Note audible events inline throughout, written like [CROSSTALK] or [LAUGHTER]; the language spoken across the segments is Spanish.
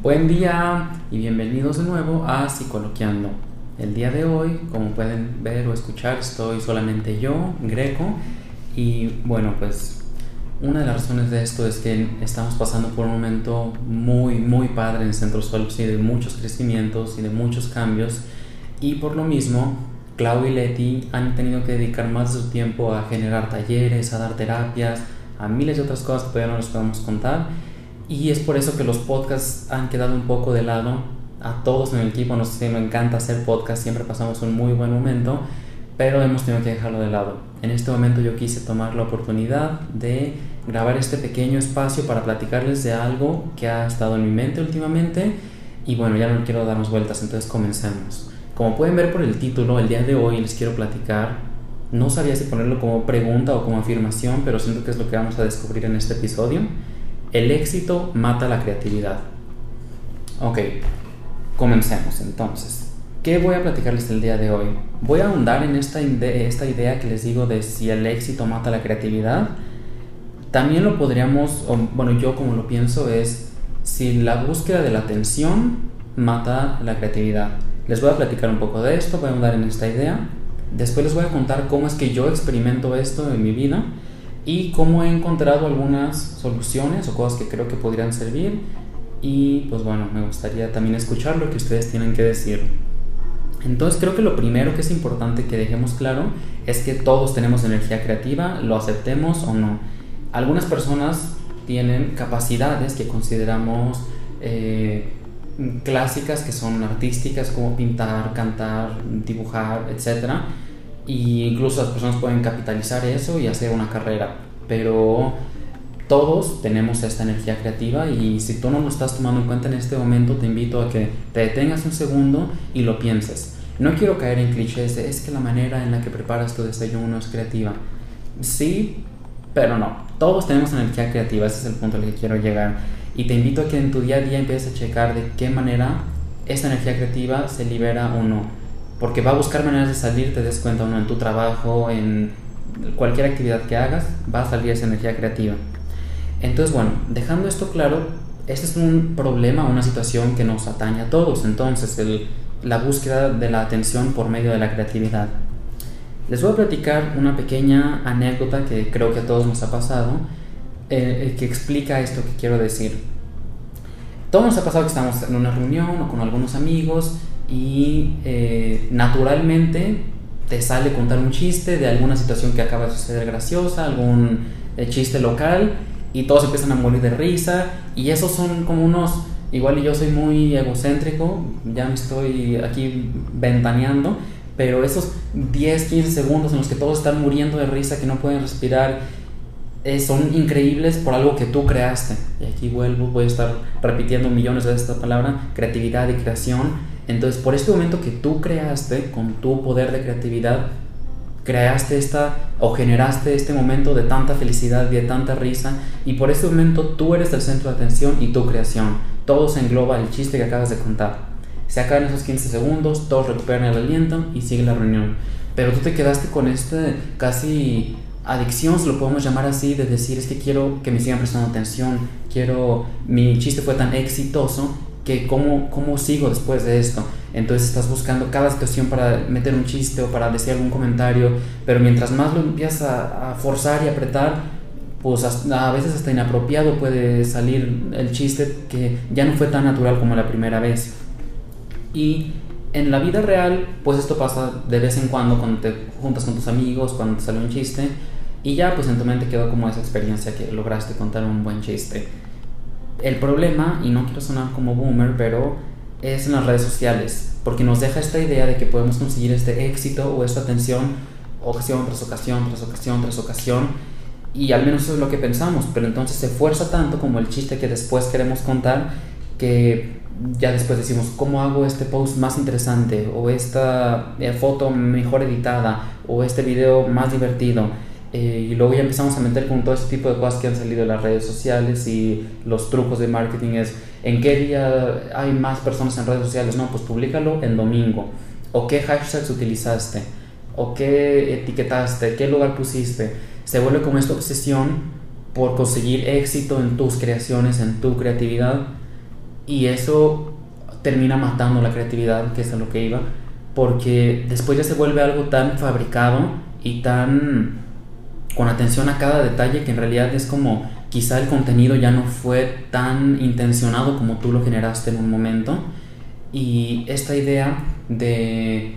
Buen día y bienvenidos de nuevo a Psicoloqueando. El día de hoy, como pueden ver o escuchar, estoy solamente yo, Greco, y bueno, pues una de las razones de esto es que estamos pasando por un momento muy, muy padre en Centro Sol, y de muchos crecimientos y de muchos cambios, y por lo mismo, Clau y Leti han tenido que dedicar más de su tiempo a generar talleres, a dar terapias, a miles de otras cosas que todavía no les podemos contar y es por eso que los podcasts han quedado un poco de lado. A todos en el equipo nos, encanta hacer podcast, siempre pasamos un muy buen momento, pero hemos tenido que dejarlo de lado. En este momento yo quise tomar la oportunidad de grabar este pequeño espacio para platicarles de algo que ha estado en mi mente últimamente y bueno, ya no quiero darnos vueltas, entonces comencemos. Como pueden ver por el título, el día de hoy les quiero platicar, no sabía si ponerlo como pregunta o como afirmación, pero siento que es lo que vamos a descubrir en este episodio el éxito mata la creatividad. Ok, comencemos entonces. ¿Qué voy a platicarles el día de hoy? Voy a ahondar en esta, esta idea que les digo de si el éxito mata la creatividad. También lo podríamos, bueno, yo como lo pienso es si la búsqueda de la atención mata la creatividad. Les voy a platicar un poco de esto, voy a ahondar en esta idea. Después les voy a contar cómo es que yo experimento esto en mi vida y cómo he encontrado algunas soluciones o cosas que creo que podrían servir y pues bueno, me gustaría también escuchar lo que ustedes tienen que decir. Entonces creo que lo primero que es importante que dejemos claro es que todos tenemos energía creativa, lo aceptemos o no. Algunas personas tienen capacidades que consideramos eh, clásicas, que son artísticas, como pintar, cantar, dibujar, etcétera y incluso las personas pueden capitalizar eso y hacer una carrera, pero todos tenemos esta energía creativa y si tú no lo estás tomando en cuenta en este momento, te invito a que te detengas un segundo y lo pienses. No quiero caer en clichés de es que la manera en la que preparas tu desayuno es creativa. Sí, pero no. Todos tenemos energía creativa, ese es el punto al que quiero llegar. Y te invito a que en tu día a día empieces a checar de qué manera esta energía creativa se libera o no porque va a buscar maneras de salir, te des cuenta uno en tu trabajo, en cualquier actividad que hagas, va a salir esa energía creativa. Entonces, bueno, dejando esto claro, este es un problema, una situación que nos atañe a todos, entonces el, la búsqueda de la atención por medio de la creatividad. Les voy a platicar una pequeña anécdota que creo que a todos nos ha pasado, eh, que explica esto que quiero decir. Todos nos ha pasado que estamos en una reunión o con algunos amigos y eh, naturalmente te sale contar un chiste de alguna situación que acaba de suceder graciosa, algún eh, chiste local y todos empiezan a morir de risa y esos son como unos, igual yo soy muy egocéntrico, ya me estoy aquí ventaneando, pero esos 10, 15 segundos en los que todos están muriendo de risa, que no pueden respirar, eh, son increíbles por algo que tú creaste. Y aquí vuelvo, voy a estar repitiendo millones de esta palabra, creatividad y creación entonces, por este momento que tú creaste, con tu poder de creatividad, creaste esta o generaste este momento de tanta felicidad y de tanta risa, y por este momento tú eres el centro de atención y tu creación. Todo se engloba el chiste que acabas de contar. Se acaban esos 15 segundos, todos recuperan el aliento y sigue la reunión. Pero tú te quedaste con esta casi adicción, se lo podemos llamar así, de decir es que quiero que me sigan prestando atención, quiero, mi chiste fue tan exitoso que cómo, cómo sigo después de esto. Entonces estás buscando cada situación para meter un chiste o para decir algún comentario, pero mientras más lo empiezas a, forzar y apretar, pues a veces hasta inapropiado puede salir el chiste que ya no fue tan natural como la primera vez. Y en la vida real, pues esto pasa de vez en cuando cuando te juntas con tus amigos, cuando te sale un chiste, y ya pues en tu mente quedó como esa experiencia que lograste contar un buen chiste. El problema, y no quiero sonar como boomer, pero es en las redes sociales, porque nos deja esta idea de que podemos conseguir este éxito o esta atención ocasión tras ocasión, tras ocasión, tras ocasión, y al menos eso es lo que pensamos, pero entonces se fuerza tanto como el chiste que después queremos contar que ya después decimos, ¿cómo hago este post más interesante? O esta eh, foto mejor editada, o este video más divertido eh, y luego ya empezamos a meter con todo este tipo de cosas que han salido en las redes sociales y los trucos de marketing es en qué día hay más personas en redes sociales. No, pues públicalo en domingo. O qué hashtags utilizaste. O qué etiquetaste. Qué lugar pusiste. se vuelve como esta obsesión por conseguir éxito en tus creaciones, en tu creatividad, y eso termina matando la creatividad, que es a lo que iba, porque después ya se vuelve algo tan fabricado y tan con atención a cada detalle que en realidad es como quizá el contenido ya no fue tan intencionado como tú lo generaste en un momento y esta idea de,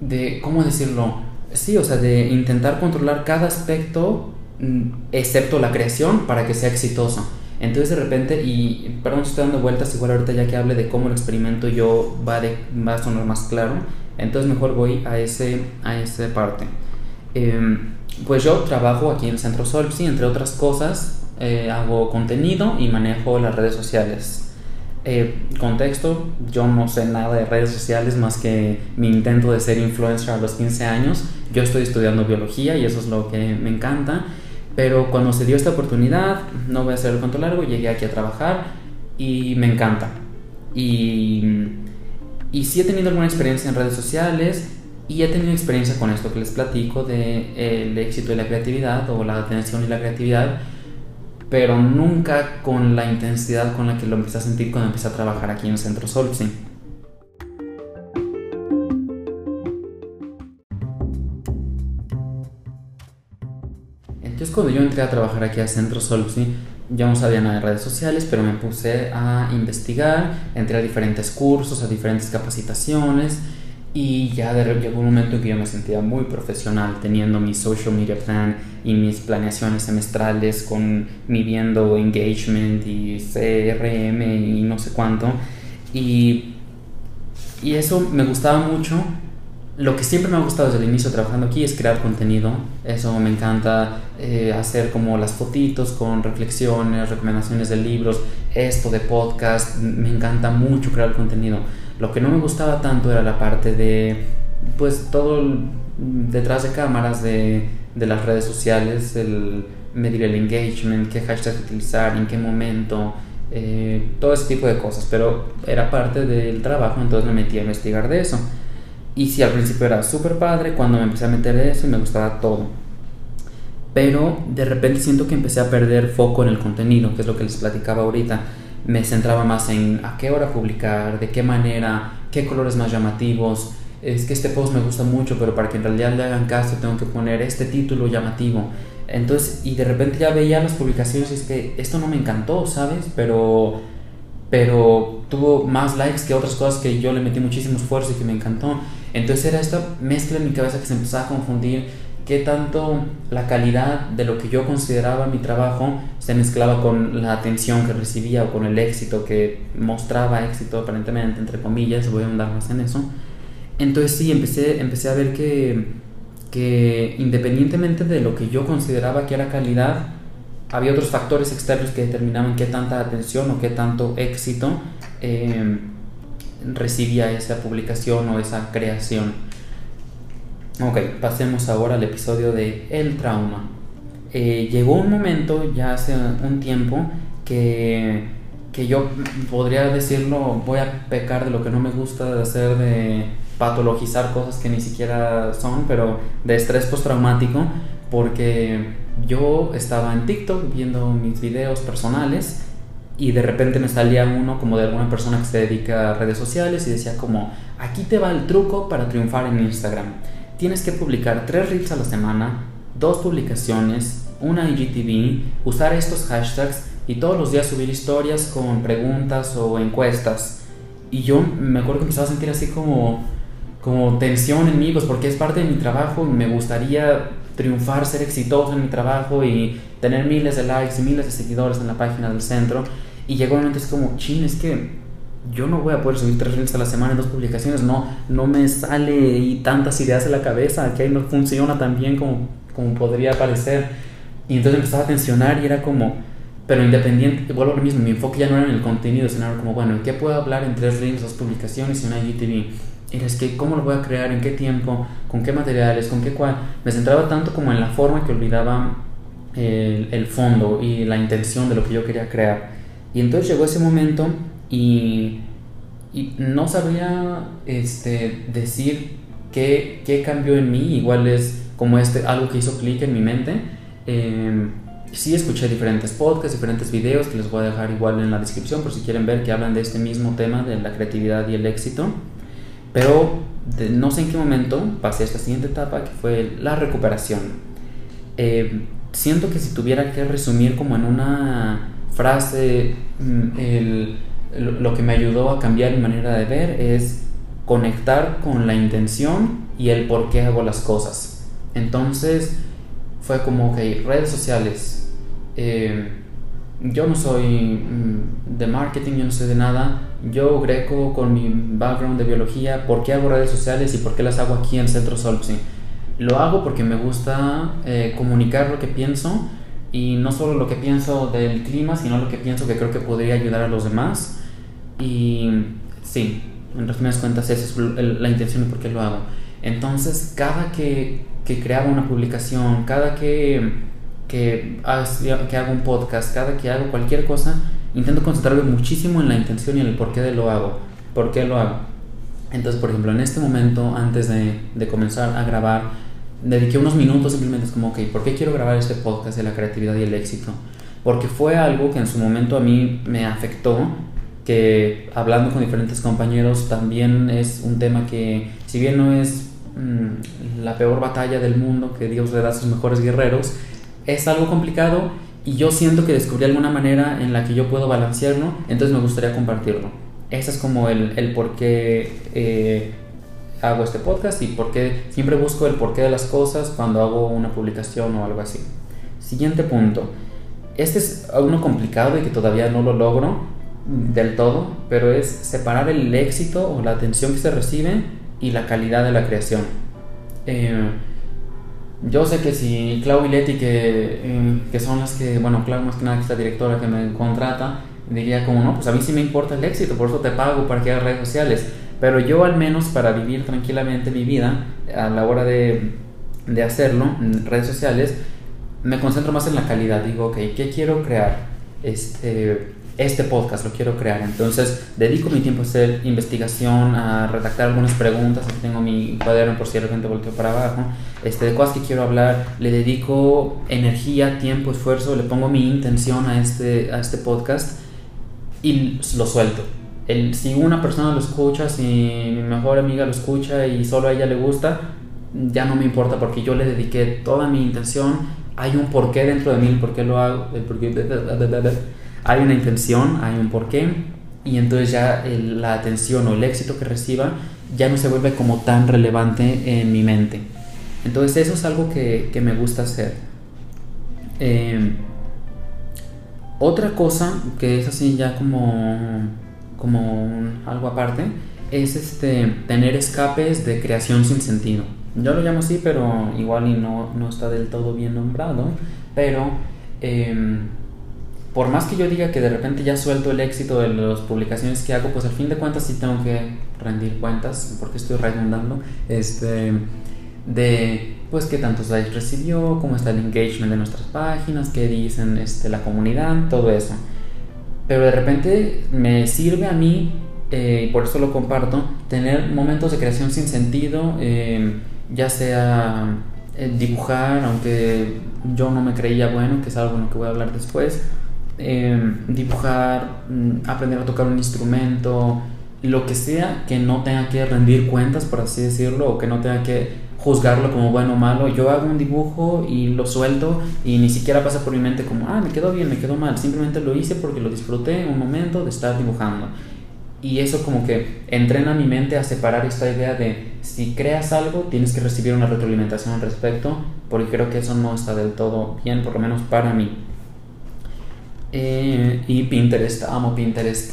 de ¿cómo decirlo? Sí, o sea, de intentar controlar cada aspecto mm, excepto la creación para que sea exitoso. Entonces de repente, y perdón, estoy dando vueltas, igual ahorita ya que hable de cómo el experimento yo va, de, va a sonar más claro, entonces mejor voy a ese, a esa parte. Em, pues yo trabajo aquí en el Centro Solpsi, entre otras cosas, eh, hago contenido y manejo las redes sociales. Eh, contexto, yo no sé nada de redes sociales más que mi intento de ser influencer a los 15 años. Yo estoy estudiando biología y eso es lo que me encanta. Pero cuando se dio esta oportunidad, no voy a hacer el cuento largo, llegué aquí a trabajar y me encanta. Y, y sí he tenido alguna experiencia en redes sociales y he tenido experiencia con esto que les platico de el éxito y la creatividad o la atención y la creatividad, pero nunca con la intensidad con la que lo empecé a sentir cuando empecé a trabajar aquí en el Centro Solpsi. Entonces cuando yo entré a trabajar aquí al Centro Solpsi, yo no sabía nada de redes sociales, pero me puse a investigar, entré a diferentes cursos, a diferentes capacitaciones y ya de, llegó un momento en que yo me sentía muy profesional teniendo mi social media plan y mis planeaciones semestrales con midiendo engagement y CRM y no sé cuánto. Y, y eso me gustaba mucho. Lo que siempre me ha gustado desde el inicio trabajando aquí es crear contenido. Eso me encanta eh, hacer como las fotitos con reflexiones, recomendaciones de libros, esto de podcast. Me encanta mucho crear contenido lo que no me gustaba tanto era la parte de, pues todo detrás de cámaras de, de las redes sociales, el medir el engagement, qué hashtag utilizar, en qué momento, eh, todo ese tipo de cosas, pero era parte del trabajo, entonces me metí a investigar de eso. Y sí, al principio era súper padre, cuando me empecé a meter eso me gustaba todo. Pero de repente siento que empecé a perder foco en el contenido, que es lo que les platicaba ahorita me centraba más en a qué hora publicar, de qué manera, qué colores más llamativos. Es que este post me gusta mucho, pero para que en realidad le hagan caso tengo que poner este título llamativo. Entonces, y de repente ya veía las publicaciones y es que esto no me encantó, ¿sabes? Pero, pero tuvo más likes que otras cosas que yo le metí muchísimo esfuerzo y que me encantó. Entonces era esta mezcla en mi cabeza que se empezaba a confundir qué tanto la calidad de lo que yo consideraba mi trabajo se mezclaba con la atención que recibía o con el éxito que mostraba éxito aparentemente, entre comillas, voy a andar más en eso. Entonces sí, empecé, empecé a ver que, que independientemente de lo que yo consideraba que era calidad, había otros factores externos que determinaban qué tanta atención o qué tanto éxito eh, recibía esa publicación o esa creación. Ok, pasemos ahora al episodio de El trauma. Eh, llegó un momento, ya hace un tiempo, que, que yo podría decirlo, voy a pecar de lo que no me gusta de hacer, de patologizar cosas que ni siquiera son, pero de estrés postraumático, porque yo estaba en TikTok viendo mis videos personales y de repente me salía uno como de alguna persona que se dedica a redes sociales y decía como, aquí te va el truco para triunfar en Instagram tienes que publicar tres reels a la semana, dos publicaciones, una IGTV, usar estos hashtags y todos los días subir historias con preguntas o encuestas. Y yo me acuerdo que empezaba a sentir así como, como tensión en mí, pues porque es parte de mi trabajo y me gustaría triunfar, ser exitoso en mi trabajo y tener miles de likes y miles de seguidores en la página del centro. Y llegó un momento es como, chin, es que yo no voy a poder subir tres reels a la semana en dos publicaciones, no, no me sale y tantas ideas en la cabeza, que ahí no funciona tan bien como, como podría parecer. Y entonces empezaba a tensionar y era como, pero independiente, vuelvo a lo mismo, mi enfoque ya no era en el contenido, sino era como, bueno, ¿en qué puedo hablar en tres reels, dos publicaciones y una IGTV? Era es que, ¿cómo lo voy a crear? ¿En qué tiempo? ¿Con qué materiales? ¿Con qué cuál? Me centraba tanto como en la forma que olvidaba el, el fondo y la intención de lo que yo quería crear. Y entonces llegó ese momento y, y no sabría este, decir qué, qué, cambió en mí, igual es como este, algo que hizo clic en mi mente Eh, sí escuché diferentes podcasts, diferentes videos que les voy a dejar igual en la descripción por si quieren ver que hablan de este mismo tema de la creatividad y el éxito. Pero no sé en qué momento pasé a esta siguiente etapa que fue la recuperación. Eh, siento que si tuviera que resumir como en una frase mm, el, lo que me ayudó a cambiar mi manera de ver es conectar con la intención y el por qué hago las cosas. Entonces fue como, ok, redes sociales, eh, yo no soy mm, de marketing, yo no sé de nada. Yo, Greco, con mi background de biología, ¿por qué hago redes sociales y por qué las hago aquí en Centro Solpsi? Lo hago porque me gusta eh, comunicar lo que pienso y no solo lo que pienso del clima, sino lo que pienso que creo que podría ayudar a los demás. Y sí, en resumidas cuentas, esa es la intención de por qué lo hago. Entonces, cada que, que creaba una publicación, cada que que, que hago un podcast, cada que hago cualquier cosa, intento concentrarme muchísimo en la intención y en el porqué de lo hago. ¿Por qué lo hago? Entonces, por ejemplo, en este momento, antes de, de comenzar a grabar, dediqué unos minutos simplemente es como, ok, ¿por qué quiero grabar este podcast de la creatividad y el éxito? Porque fue algo que en su momento a mí me afectó, que hablando con diferentes compañeros también es un tema que, si bien no es mm, la peor batalla del mundo, que Dios le da a sus mejores guerreros, es algo complicado y yo siento que descubrí alguna manera en la que yo puedo balancearlo, entonces me gustaría compartirlo. Ese es como el, el por qué eh, hago este podcast y por qué siempre busco el porqué de las cosas cuando hago una publicación o algo así. Siguiente punto. Este es uno complicado y que todavía no lo logro del todo, pero es separar el éxito o la atención que se recibe y la calidad de la creación. Eh, yo sé que si Clau y Leti, que, eh, que son las que, bueno, Clau más que nada que es la directora que me contrata, diría como, no, pues a mí sí me importa el éxito, por eso te pago para que hagas redes sociales. Pero yo al menos para vivir tranquilamente mi vida, a la hora de, de hacerlo, en redes sociales, me concentro más en la calidad. Digo, ok, ¿qué quiero crear? Este, este podcast lo quiero crear. Entonces dedico mi tiempo a hacer investigación, a redactar algunas preguntas. Aquí tengo mi cuaderno por si de repente volteo para abajo. Este, de cosas que quiero hablar. Le dedico energía, tiempo, esfuerzo. Le pongo mi intención a este, a este podcast y lo suelto. El, si una persona lo escucha, si mi mejor amiga lo escucha y solo a ella le gusta, ya no me importa porque yo le dediqué toda mi intención. Hay un porqué dentro de mí, el por qué lo hago, el por qué hay una intención, hay un porqué, y entonces ya la atención o el éxito que reciba ya no se vuelve como tan relevante en mi mente. Entonces eso es algo que, que me gusta hacer. Em, otra cosa que es así ya como, como algo aparte es este, tener escapes de creación sin sentido. Yo lo llamo así, pero igual y no, no está del todo bien nombrado. Pero eh, por más que yo diga que de repente ya suelto el éxito de las publicaciones que hago, pues al fin de cuentas sí tengo que rendir cuentas, porque estoy redundando, este, de pues qué tantos likes recibió, cómo está el engagement de nuestras páginas, qué dicen este, la comunidad, todo eso. Pero de repente me sirve a mí, eh, y por eso lo comparto, tener momentos de creación sin sentido, eh, ya sea eh, dibujar, aunque yo no me creía bueno, que es algo en lo que voy a hablar después, Em, dibujar, mm, aprender a tocar un instrumento, lo que sea que no tenga que rendir cuentas, por así decirlo, o que no tenga que juzgarlo como bueno o malo. Yo hago un dibujo y lo suelto y ni siquiera pasa por mi mente como, ah, me quedó bien, me quedó mal. Simplemente lo hice porque lo disfruté en un momento de estar dibujando. Y eso como que entrena mi mente a separar esta idea de si creas algo tienes que recibir una retroalimentación al respecto, porque creo que eso no está del todo bien, por lo menos para mí. Eh, y Pinterest, amo Pinterest.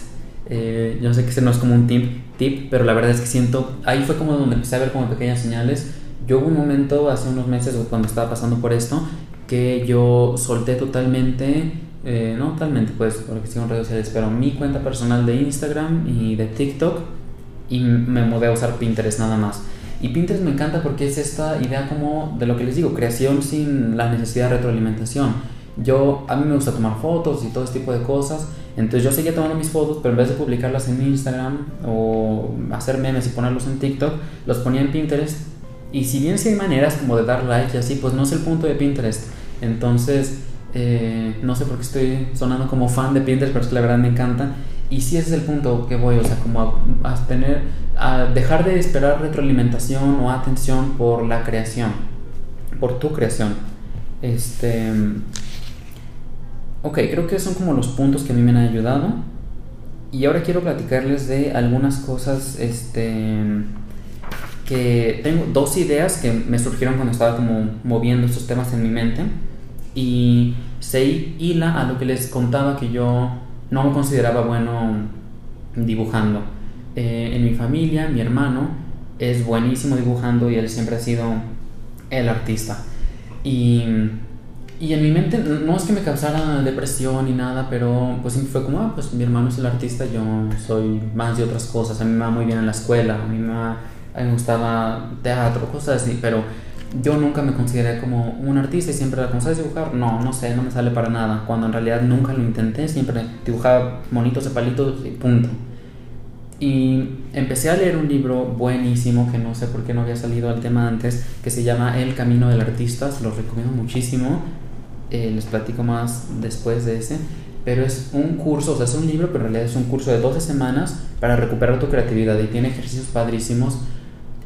Eh, yo sé que ese no es como un tip, tip, pero la verdad es que siento, ahí fue como donde empecé a ver como pequeñas señales. Yo hubo un momento hace unos meses cuando estaba pasando por esto que yo solté totalmente, eh, no totalmente pues porque sigo en redes sociales, pero mi cuenta personal de Instagram y de TikTok y me mudé a usar Pinterest nada más. Y Pinterest me encanta porque es esta idea como de lo que les digo, creación sin la necesidad de retroalimentación yo, a mí me gusta tomar fotos y todo este tipo de cosas. Entonces yo seguía tomando mis fotos, pero en vez de publicarlas en Instagram o hacer memes y ponerlos en TikTok, los ponía en Pinterest. Y si bien sí hay maneras como de dar like y así, pues no es el punto de Pinterest. Entonces, eh, no sé por qué estoy sonando como fan de Pinterest, pero es que la verdad me encanta. Y sí ese es el punto que voy, o sea, como a, tener, a dejar de esperar retroalimentación o atención por la creación, por tu creación. Este, ok, creo que son como los puntos que a mí me han ayudado. Y ahora quiero platicarles de algunas cosas, este, que tengo dos ideas que me surgieron cuando estaba como moviendo estos temas en mi mente. Y se hila a lo que les contaba que yo no me consideraba bueno dibujando. Eh, en mi familia, mi hermano es buenísimo dibujando y él siempre ha sido el artista. Y, y, en mi mente no es que me causara depresión ni nada, pero pues siempre fue como, ah, pues mi hermano es el artista, yo soy más de otras cosas. A mí me va muy bien en la escuela, a mí me, a me gustaba teatro, cosas así, pero yo nunca me consideré como un artista y siempre era como, ¿sabes dibujar? No, no sé, no me sale para nada. Cuando en realidad nunca lo intenté, siempre dibujaba monitos de palitos y punto. Y empecé a leer un libro buenísimo que no sé por qué no había salido al tema antes, que se llama El Camino del Artista, se lo recomiendo muchísimo. Eh, les platico más después de ese. Pero es un curso, o sea, es un libro, pero en realidad es un curso de 12 semanas para recuperar tu creatividad y tiene ejercicios padrísimos.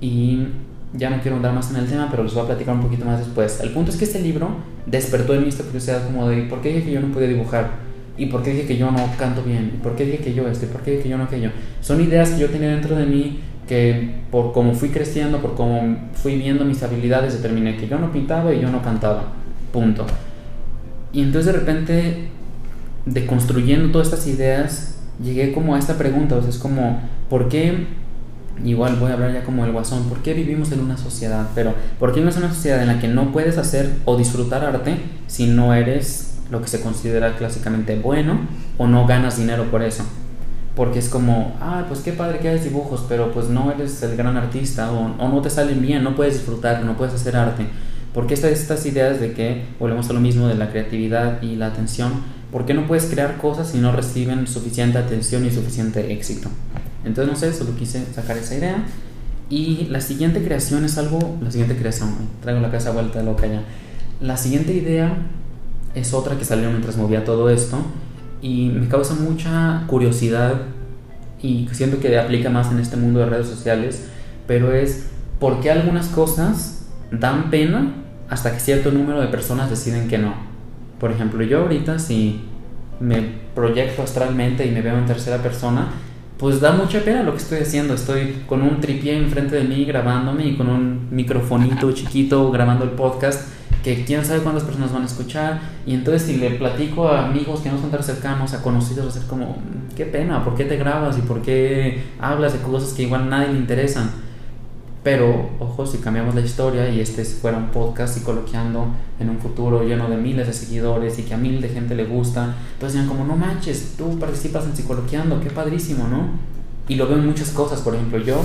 Y ya no quiero andar más en el tema, pero les voy a platicar un poquito más después. El punto es que este libro despertó en mí esta curiosidad como de ¿por qué dije que yo no podía dibujar? ¿Y por qué dije que yo no canto bien? ¿Y por qué dije que yo esto? ¿Y por qué dije que yo no aquello? Son ideas que yo tenía dentro de mí que por cómo fui creciendo, por cómo fui viendo mis habilidades, determiné que yo no pintaba y yo no cantaba. Punto. Y entonces de repente, deconstruyendo todas estas ideas, llegué como a esta pregunta, o sea, es como, ¿por qué Igual voy a hablar ya como el guasón. ¿Por qué vivimos en una sociedad? Pero, ¿por qué vivimos en una sociedad en la que no puedes hacer o disfrutar arte si no eres lo que se considera clásicamente bueno o no ganas dinero por eso? Porque es como, ah, pues qué padre que hagas dibujos, pero pues no eres el gran artista o, o no te salen bien, no puedes disfrutar, no puedes hacer arte. Porque estas, estas ideas de que volvemos a lo mismo de la creatividad y la atención, ¿por qué no puedes crear cosas si no reciben suficiente atención y suficiente éxito? Entonces, no sé, solo quise sacar esa idea. Y la siguiente creación es algo, la siguiente creación, traigo la casa vuelta loca ya. La siguiente idea es otra que salió mientras movía todo esto y me causa mucha curiosidad y siento que aplica más en este mundo de redes sociales, pero es por qué algunas cosas dan pena hasta que cierto número de personas deciden que no. Por ejemplo, yo ahorita si me proyecto astralmente y me veo en tercera persona, pues da mucha pena lo que estoy haciendo. Estoy con un tripié enfrente de mí grabándome y con un microfonito [LAUGHS] chiquito grabando el podcast que quién sabe cuántas personas van a escuchar. Y entonces si le platico a amigos que no son tan cercanos, a conocidos, va a ser como, qué pena, ¿por qué te grabas y por qué hablas de cosas que igual a nadie le interesan? Pero, ojo, si cambiamos la historia y este fuera un podcast psicoloqueando en un futuro lleno de miles de seguidores y que a mil de gente le gusta, entonces dirán como, no manches, tú participas en psicoloqueando, qué padrísimo, ¿no? Y lo veo en muchas cosas, por ejemplo, yo,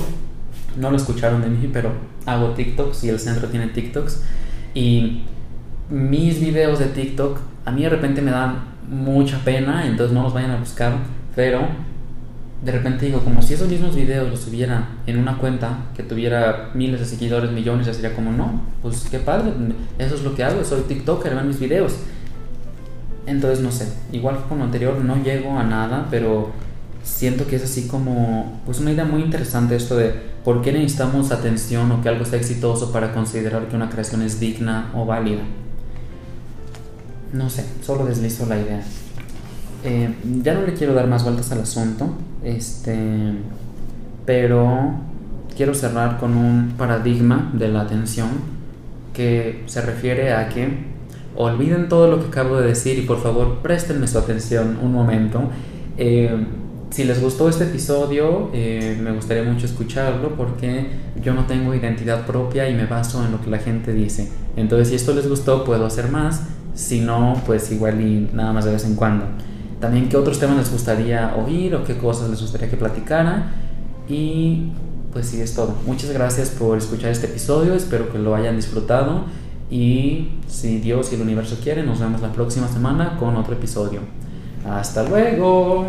no lo escucharon de mí, pero hago TikToks y el centro tiene TikToks y mis videos de TikTok a mí de repente me dan mucha pena, entonces no los vayan a buscar, pero de repente digo, como si esos mismos videos los subiera en una cuenta que tuviera miles de seguidores, millones, ya sería como, no, pues qué padre, eso es lo que hago, soy TikToker, ven mis videos. Entonces, no sé, igual lo anterior, no llego a nada, pero siento que es así como, pues una idea muy interesante esto de por qué necesitamos atención o que algo sea exitoso para considerar que una creación es digna o válida. No sé, solo deslizo la idea. Eh, ya no le quiero dar más vueltas al asunto, este, pero quiero cerrar con un paradigma de la atención que se refiere a que olviden todo lo que acabo de decir y por favor préstenme su atención un momento. Eh, si les gustó este episodio, eh, me gustaría mucho escucharlo porque yo no tengo identidad propia y me baso en lo que la gente dice. Entonces, si esto les gustó, puedo hacer más. Si no, pues igual y nada más de vez en cuando. También qué otros temas les gustaría oír o qué cosas les gustaría que platicara. Y pues sí, es todo. Muchas gracias por escuchar este episodio. Espero que lo hayan disfrutado. Y si Dios y el universo quieren, nos vemos la próxima semana con otro episodio. Hasta luego.